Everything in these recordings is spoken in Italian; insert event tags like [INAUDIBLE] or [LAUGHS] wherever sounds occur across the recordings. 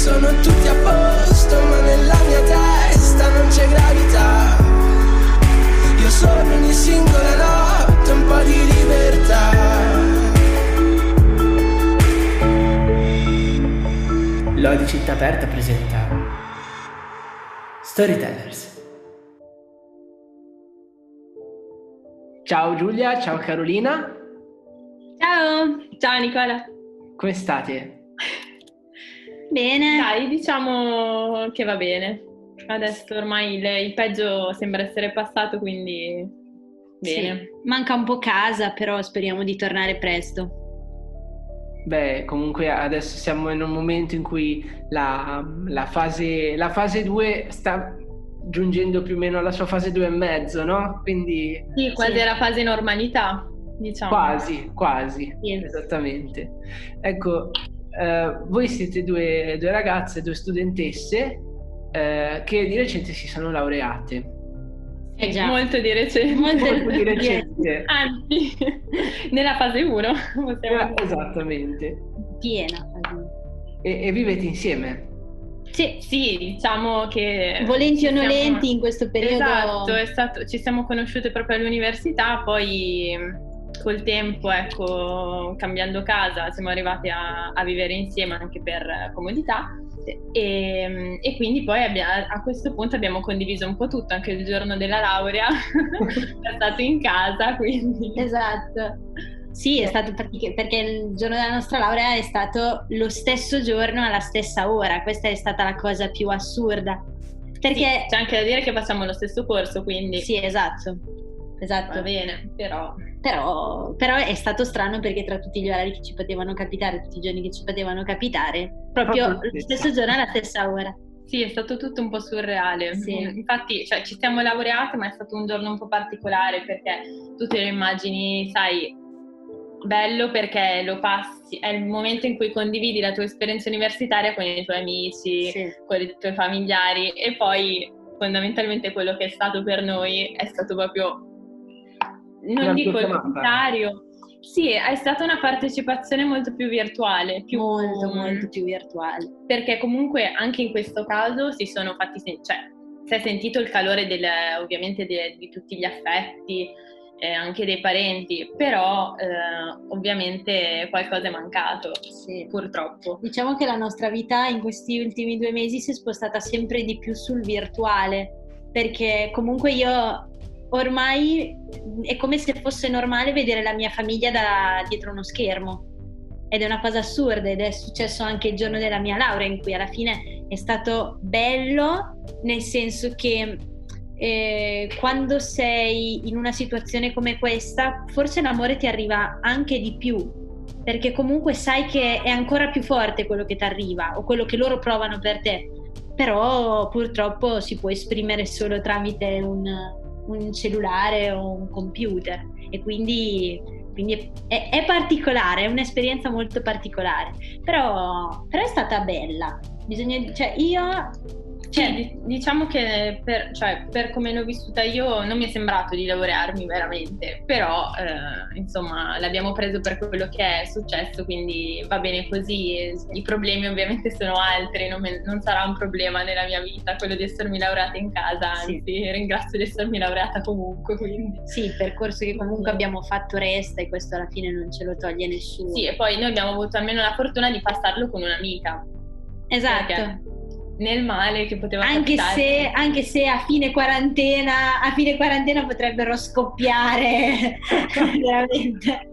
sono tutti a posto, ma nella mia testa non c'è gravità. Io sono ogni singola notte un po' di libertà. Lodi Città Aperta presenta Storytellers. Ciao Giulia, ciao Carolina, Ciao, ciao Nicola. come state? Bene. Dai, diciamo che va bene. Adesso ormai il, il peggio sembra essere passato, quindi bene. Sì, Manca un po' casa, però speriamo di tornare presto. Beh, comunque adesso siamo in un momento in cui la, la fase, la fase 2 sta giungendo più o meno alla sua fase 2 e mezzo, no? Quindi Sì, quasi Sì. era fase normalità, diciamo. quasi, quasi, Sì. esattamente. Ecco, eh, voi siete due, due ragazze, due studentesse eh, che di recente si sono laureate. Eh già. Molto di recente. Molto Molto di recente. Anzi, [LAUGHS] nella fase 1 possiamo Eh, esattamente. Piena. E, e vivete insieme. Sì, Sì, diciamo che... volenti o ci siamo- nolenti in questo periodo. Esatto, è stato- ci siamo conosciute proprio all'università, poi col tempo, ecco, cambiando casa, siamo arrivati a, a vivere insieme anche per eh, comodità. E, e quindi poi abbia- a questo punto abbiamo condiviso un po' tutto, anche il giorno della laurea [LAUGHS] è stato in casa, quindi... Esatto. Sì, è stato pratic- perché il giorno della nostra laurea è stato lo stesso giorno alla stessa ora. Questa è stata la cosa più assurda. Perché Sì, c'è anche da dire che facciamo lo stesso corso, quindi sì, esatto. Esatto. va bene, però... Però, però è stato strano perché tra tutti gli orari che ci potevano capitare, tutti i giorni che ci potevano capitare, proprio Proprio lo stesso giorno alla stessa ora. Sì, è stato tutto un po' surreale. Sì. Infatti, cioè, ci siamo laureate, ma è stato un giorno un po' particolare perché tu te lo immagini, sai, bello perché lo passi, è il momento in cui condividi la tua esperienza universitaria con i tuoi amici, Sì. con i tuoi familiari e poi fondamentalmente quello che è stato per noi è stato proprio, non Una dico il contrario, sì, è stata una partecipazione molto più virtuale, più Molto, molto più virtuale. perché comunque anche in questo caso si sono fatti sen- cioè si è sentito il calore del, ovviamente de- di tutti gli affetti eh, anche dei parenti però eh, ovviamente qualcosa è mancato Sì. purtroppo Diciamo che la nostra vita in questi ultimi due mesi si è spostata sempre di più sul virtuale, perché comunque io ormai è come se fosse normale vedere la mia famiglia da dietro uno schermo. Ed è una cosa assurda ed è successo anche il giorno della mia laurea in cui alla fine è stato bello nel senso che eh, quando sei in una situazione come questa forse l'amore ti arriva anche di più perché comunque sai che è ancora più forte quello che ti arriva o quello che loro provano per te, però purtroppo si può esprimere solo tramite un, un cellulare o un computer e quindi, quindi è, è particolare, è un'esperienza molto particolare, però, però è stata bella. Bisogna, cioè io cioè, di- diciamo che per, cioè, per come l'ho vissuta io non mi è sembrato di laurearmi veramente, però eh, insomma l'abbiamo preso per quello che è successo, quindi va bene così. I problemi ovviamente sono altri, non, me- non sarà un problema nella mia vita quello di essermi laureata in casa, Sì. anzi ringrazio di essermi laureata comunque. Quindi. sì, il percorso che comunque abbiamo fatto resta e questo alla fine non ce lo toglie nessuno. Sì, e poi noi abbiamo avuto almeno la fortuna di passarlo con un'amica. esatto. perché Nel male che poteva Anche se, anche se a fine quarantena, a fine quarantena potrebbero scoppiare [LAUGHS] veramente.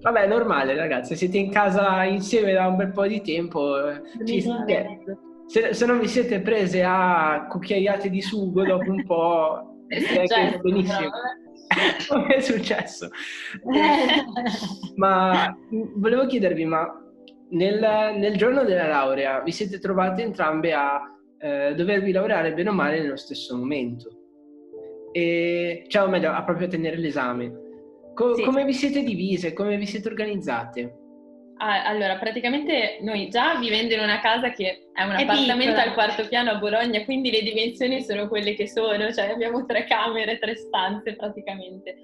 Vabbè, è normale, ragazzi, siete in casa insieme da un bel po' di tempo. eh, ci- eh, se, se non vi siete prese a cucchiaiate di sugo dopo un po', [LAUGHS] Cioè, va benissimo. [LAUGHS] Come è successo? Ma mh, volevo chiedervi, ma nel, nel giorno della laurea vi siete trovate entrambe a eh, dovervi laureare bene o male nello stesso momento? E, cioè, o meglio, a proprio tenere l'esame. Co- Sì. Come vi siete divise? Come vi siete organizzate? Ah, allora, praticamente noi già vivendo in una casa che è un È appartamento piccola. al quarto piano a Bologna, quindi le dimensioni sono quelle che sono, cioè abbiamo tre camere, tre stanze praticamente,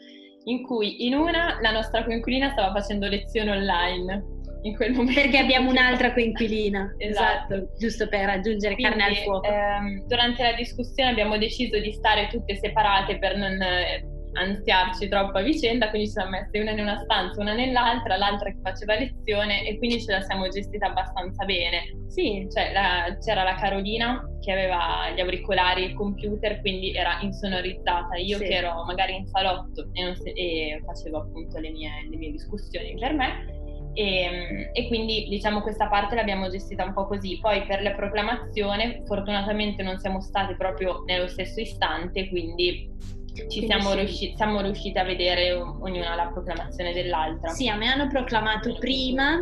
in cui in una la nostra coinquilina stava facendo lezioni online in quel momento. Perché abbiamo un'altra coinquilina, [LAUGHS] Esatto. esatto, giusto per aggiungere Quindi, carne al fuoco. ehm, durante la discussione abbiamo deciso di stare tutte separate per non eh, ansiarci troppo a vicenda, quindi ci siamo messe una in una stanza, una nell'altra, l'altra che faceva lezione e quindi ce la siamo gestita abbastanza bene. sì, Cioè, la- c'era la Carolina che aveva gli auricolari e il computer, quindi era insonorizzata. Io Sì. che ero magari in salotto e, se- e facevo appunto le mie, le mie discussioni per me. E, e quindi diciamo questa parte l'abbiamo gestita un po' così. Poi per la proclamazione, fortunatamente non siamo state proprio nello stesso istante, quindi ci Quindi siamo, sì. riusci- siamo riuscite a vedere ognuna la proclamazione dell'altra. sì, a me hanno proclamato prima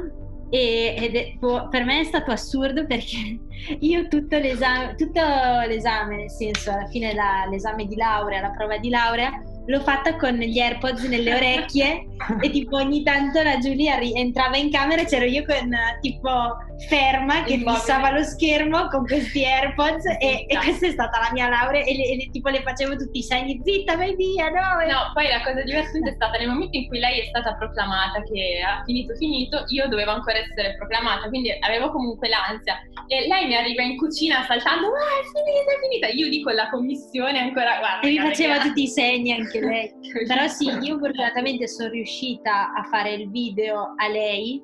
e, è- boh, per me è stato assurdo perché [LAUGHS] io tutto l'esame, tutto l'esame, nel senso alla fine la- l'esame di laurea, la prova di laurea, l'ho fatta con gli AirPods nelle orecchie [LAUGHS] e tipo ogni tanto la Giulia entrava in camera e c'ero io con tipo ferma che Immobile. fissava lo schermo con questi AirPods e, e questa è stata la mia laurea e, le, e le- tipo le facevo tutti i segni zitta vai via no, No, poi la cosa divertente è stata nel momento in cui lei è stata proclamata che ha finito finito, io dovevo ancora essere proclamata, quindi avevo comunque l'ansia e lei mi arriva in cucina saltando, ah è finita, è finita, io dico la commissione ancora, guarda. E mi faceva che- tutti i segni anche lei. [LAUGHS] Però sì, io fortunatamente sono riuscita a fare il video a lei,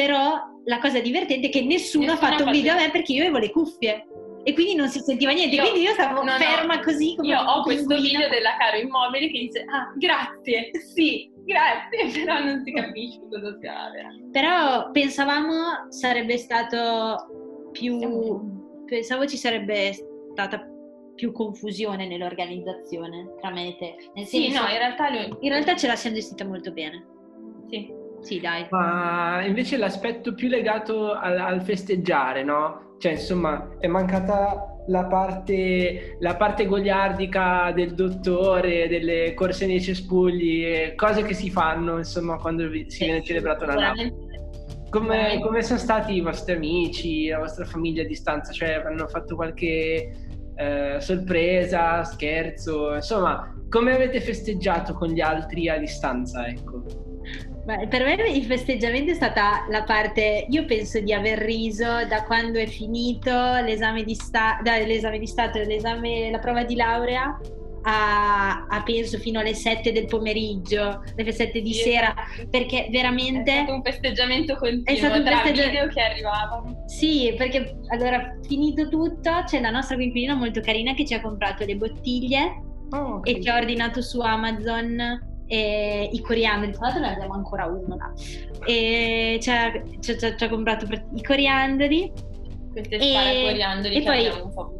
però la cosa divertente è che nessuno, Nessuno ha fatto un video a me perché io avevo le cuffie e quindi non si sentiva niente, Io- quindi io stavo no, no, ferma così come Io ho questo pinguino. video della Caro Immobile che dice, ah grazie, [LAUGHS] sì, grazie, [LAUGHS] però non si capisce cosa sia veramente. Però pensavamo sarebbe stato più pensavo ci sarebbe stata più confusione nell'organizzazione tra me e te. Nel Sì, senso, no, in realtà lui... in realtà ce la siamo gestita molto bene. Sì. Sì, dai. Ma invece l'aspetto più legato al, al festeggiare, no? Cioè, insomma, è mancata la parte, la parte goliardica del dottore, delle corse nei cespugli, cose che si fanno, insomma, quando si viene celebrato laurea. Sicuramente- Come, come sono stati i vostri amici, la vostra famiglia a distanza? Cioè, hanno fatto qualche eh, sorpresa, scherzo? Insomma, come avete festeggiato con gli altri a distanza, ecco? Beh, per me il festeggiamento è stata la parte, io penso di aver riso da quando è finito l'esame di, sta- da- l'esame di Stato, l'esame, la prova di laurea, a, a penso fino alle 7 del pomeriggio, alle 7 di Sì, sera, esatto. perché È veramente... stato un festeggiamento continuo È stato un tra festeggia- video che arrivavano. Sì, perché allora finito tutto c'è la nostra coinquilina molto carina che ci ha comprato le bottiglie Oh, e ci ha ordinato su Amazon eh, i coriandoli, tra l'altro ne abbiamo ancora uno là. E ci ha, ci ha- ci ha- comprato pr- i coriandoli. Queste E- coriandoli e poi- abbiamo un po'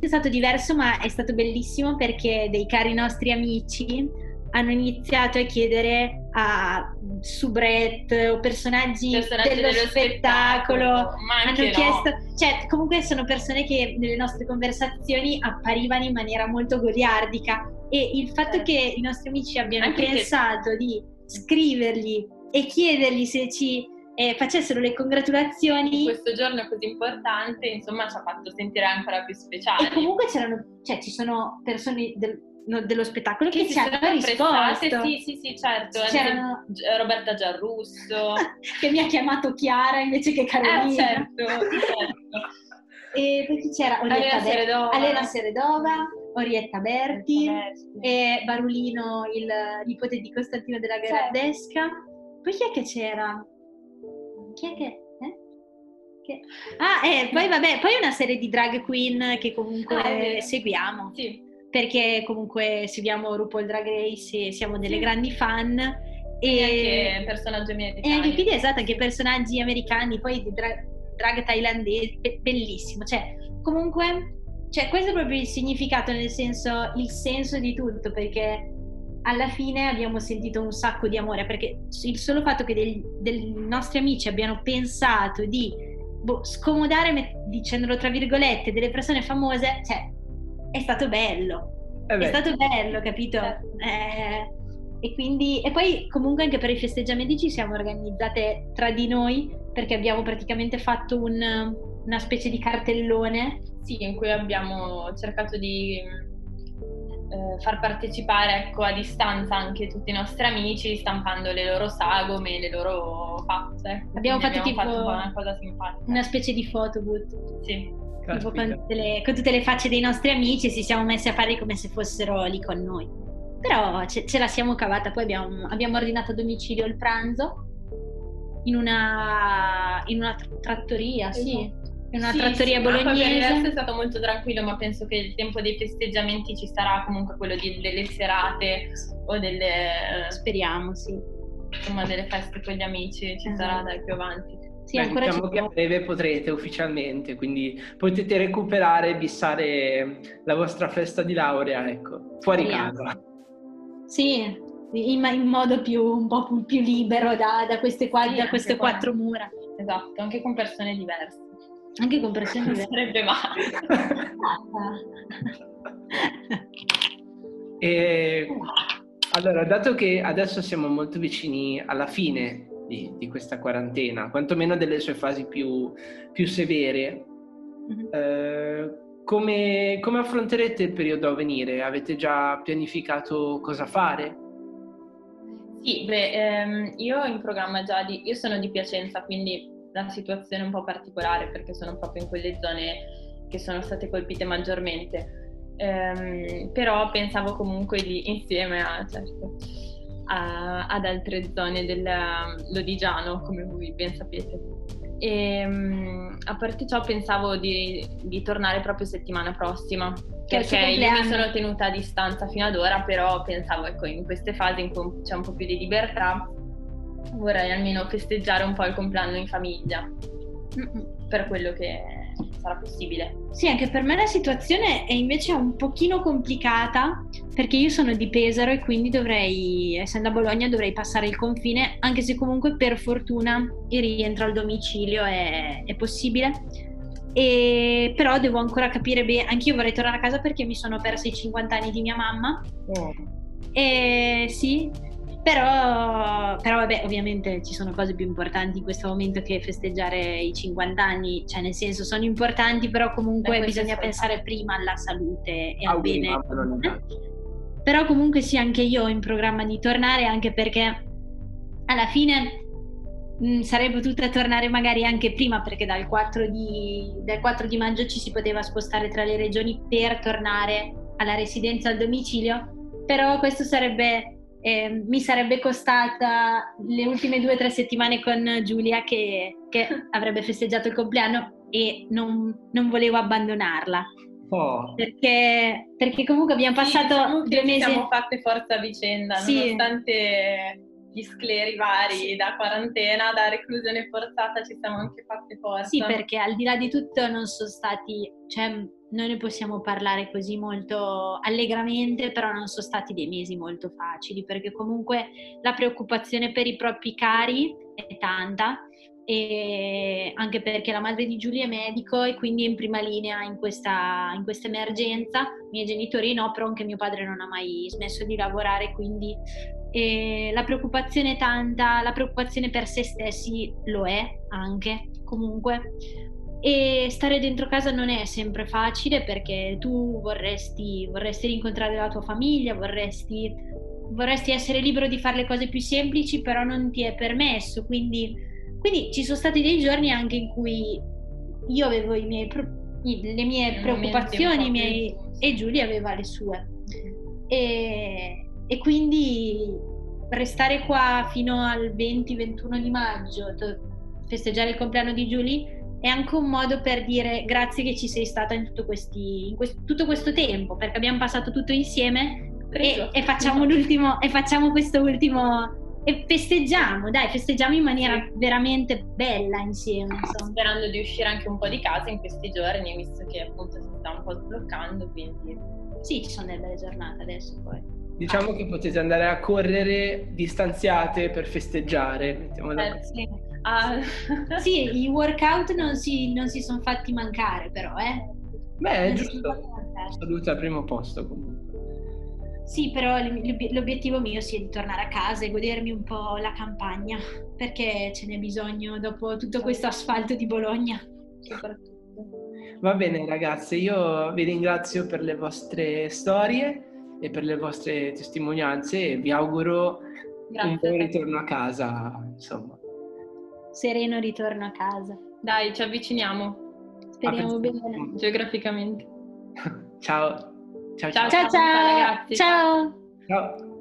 È stato diverso, ma è stato bellissimo perché dei cari nostri amici hanno iniziato a chiedere a soubrette o personaggi, personaggi dello, spettacolo. ma Hanno no. chiesto, cioè, comunque sono persone che nelle nostre conversazioni apparivano in maniera molto goliardica e il fatto che i nostri amici abbiano Anche che- pensato di scrivergli e chiedergli se ci eh, facessero le congratulazioni questo giorno così importante, insomma, ci ha fatto sentire ancora più speciali. e comunque c'erano, cioè ci sono persone del- no, dello spettacolo che, che ci hanno risposto. sì, sì, sì, certo. C'erano- Roberta Giarrusso. [LAUGHS] che mi ha chiamato Chiara invece che eh, Carolina. certo, certo. E poi chi c'era? Orietta Seredova. Alena Seredova, Orietta Berti. Berti. e Barulino, il nipote di Costantino della Gherardesca. Poi chi è che c'era? Chi è che... eh? Che- Ah, e poi vabbè, poi una serie di drag queen che comunque Ah, seguiamo, Sì, perché comunque seguiamo RuPaul Drag Race e siamo delle Sì. grandi fan. e E, anche personaggi e americani. anche quindi esatto, anche personaggi americani, poi di dra- drag thailandese, be- bellissimo. Cioè, comunque, cioè, questo è proprio il significato, nel senso, il senso di tutto, perché alla fine abbiamo sentito un sacco di amore, perché il solo fatto che dei, dei nostri amici abbiano pensato di boh, scomodare, met- dicendolo tra virgolette, delle persone famose, cioè, è stato bello. Eh È stato bello, capito? Eh, e quindi, e poi comunque anche per i festeggiamenti ci siamo organizzate tra di noi perché abbiamo praticamente fatto un- una specie di cartellone. Sì, in cui abbiamo cercato di eh, far partecipare ecco, a distanza anche tutti i nostri amici stampando le loro sagome, le loro facce. Abbiamo fatto abbiamo tipo fatto una cosa simpatica. Una specie di photobooth. Sì. Tipo con tutte, le, con tutte, le, facce dei nostri amici e ci siamo messi a fare come se fossero lì con noi. Però ce, ce la siamo cavata, poi abbiamo, abbiamo, ordinato a domicilio il pranzo in una, in una trattoria, esatto. sì in una sì, trattoria sì, bolognese. è stato molto tranquillo, ma penso che il tempo dei festeggiamenti ci sarà comunque quello di, delle serate o delle... Speriamo, sì. Insomma, delle feste con gli amici ci esatto. sarà dai più avanti. Sì, Beh, ancora diciamo che a breve potrete ufficialmente, quindi potete recuperare e bissare la vostra festa di laurea, ecco, fuori Speriamo. casa. Sì, in, in, modo più, un po' più, più libero da, da queste, qua, sì, da queste quattro qua. mura. Esatto, anche con persone diverse. Anche con persone [LAUGHS] diverse. Sarebbe male. [LAUGHS] e, allora, dato che adesso siamo molto vicini alla fine di, di questa quarantena, quantomeno delle sue fasi più, più severe, mm-hmm. eh, come, come, affronterete il periodo a venire? Avete già pianificato cosa fare? Sì, beh, ehm, io in programma già di... Io sono di Piacenza, quindi la situazione un po' particolare perché sono proprio in quelle zone che sono state colpite maggiormente. Ehm, però pensavo comunque di, insieme a, certo, a, ad altre zone del Lodigiano, come voi ben sapete. E, ehm, a parte ciò pensavo di, di tornare proprio settimana prossima, perché io mi sono tenuta a distanza fino ad ora, però pensavo ecco, in queste fasi in cui c'è un po' più di libertà, vorrei almeno festeggiare un po' il compleanno in famiglia, per quello che sarà possibile. Sì, anche per me la situazione è invece un pochino complicata perché io sono di Pesaro e quindi dovrei, essendo a Bologna, dovrei passare il confine, anche se comunque per fortuna il rientro al domicilio è, è possibile. E, però devo ancora capire bene, anch'io vorrei tornare a casa perché mi sono persa i 50 anni di mia mamma. Oh. E sì, però, però, vabbè, ovviamente ci sono cose più importanti in questo momento che festeggiare i 50 anni, cioè nel senso sono importanti, però comunque Beh, bisogna pensare prima alla salute e al bene. Però comunque sì, anche io ho in programma di tornare, anche perché alla fine mh, sarei potuta tornare magari anche prima, perché dal 4, di, dal 4 di maggio ci si poteva spostare tra le regioni per tornare alla residenza al domicilio, però questo sarebbe eh, mi sarebbe costata le ultime due o tre settimane con Giulia che, che avrebbe festeggiato il compleanno e non, non volevo abbandonarla. Oh. Perché, perché, comunque abbiamo passato sì, diciamo due mesi. Siamo fatte forza a vicenda, sì. nonostante gli scleri vari da quarantena, da reclusione forzata, ci siamo anche fatte forza. Sì, perché al di là di tutto non sono stati, cioè noi ne possiamo parlare così molto allegramente, però non sono stati dei mesi molto facili, perché comunque la preoccupazione per i propri cari è tanta e anche perché la madre di Giulia è medico e quindi è in prima linea in questa, in questa emergenza, i miei genitori no, però anche mio padre non ha mai smesso di lavorare, quindi eh, la preoccupazione è tanta, la preoccupazione per se stessi lo è anche comunque, e stare dentro casa non è sempre facile perché tu vorresti, vorresti rincontrare la tua famiglia, vorresti, vorresti, essere libero di fare le cose più semplici, però non ti è permesso. Quindi, quindi ci sono stati dei giorni anche in cui io avevo miei, le mie preoccupazioni miei, e Giulia aveva le sue. E, e quindi restare qua fino al 20-21 di maggio, festeggiare il compleanno di Giulia è anche un modo per dire grazie che ci sei stata in tutto, questi, in questo, tutto questo tempo, perché abbiamo passato tutto insieme e, e, facciamo l'ultimo, e facciamo questo ultimo e festeggiamo, dai, festeggiamo in maniera sì. veramente bella insieme. Insomma. Sperando di uscire anche un po' di casa in questi giorni, visto che appunto si sta un po' sbloccando, quindi... Sì, ci sono delle belle giornate adesso poi. Diciamo ah. che potete andare a correre distanziate per festeggiare, mettiamola eh, sì. Ah, sì, i workout non si, non si sono fatti mancare però, eh. Beh, è non giusto. Salute al primo posto comunque. Sì, però l'obiettivo mio sì, è di tornare a casa e godermi un po' la campagna, perché ce n'è bisogno dopo tutto questo asfalto di Bologna. Va bene ragazze, io vi ringrazio per le vostre storie e per le vostre testimonianze e vi auguro Grazie un buon ritorno a casa, insomma. Sereno ritorno a casa. Dai, ci avviciniamo Speriamo bene. geograficamente. [LAUGHS] Ciao. Ciao, ciao. Ciao, Ciao ciao! ragazzi. Ciao! Ciao.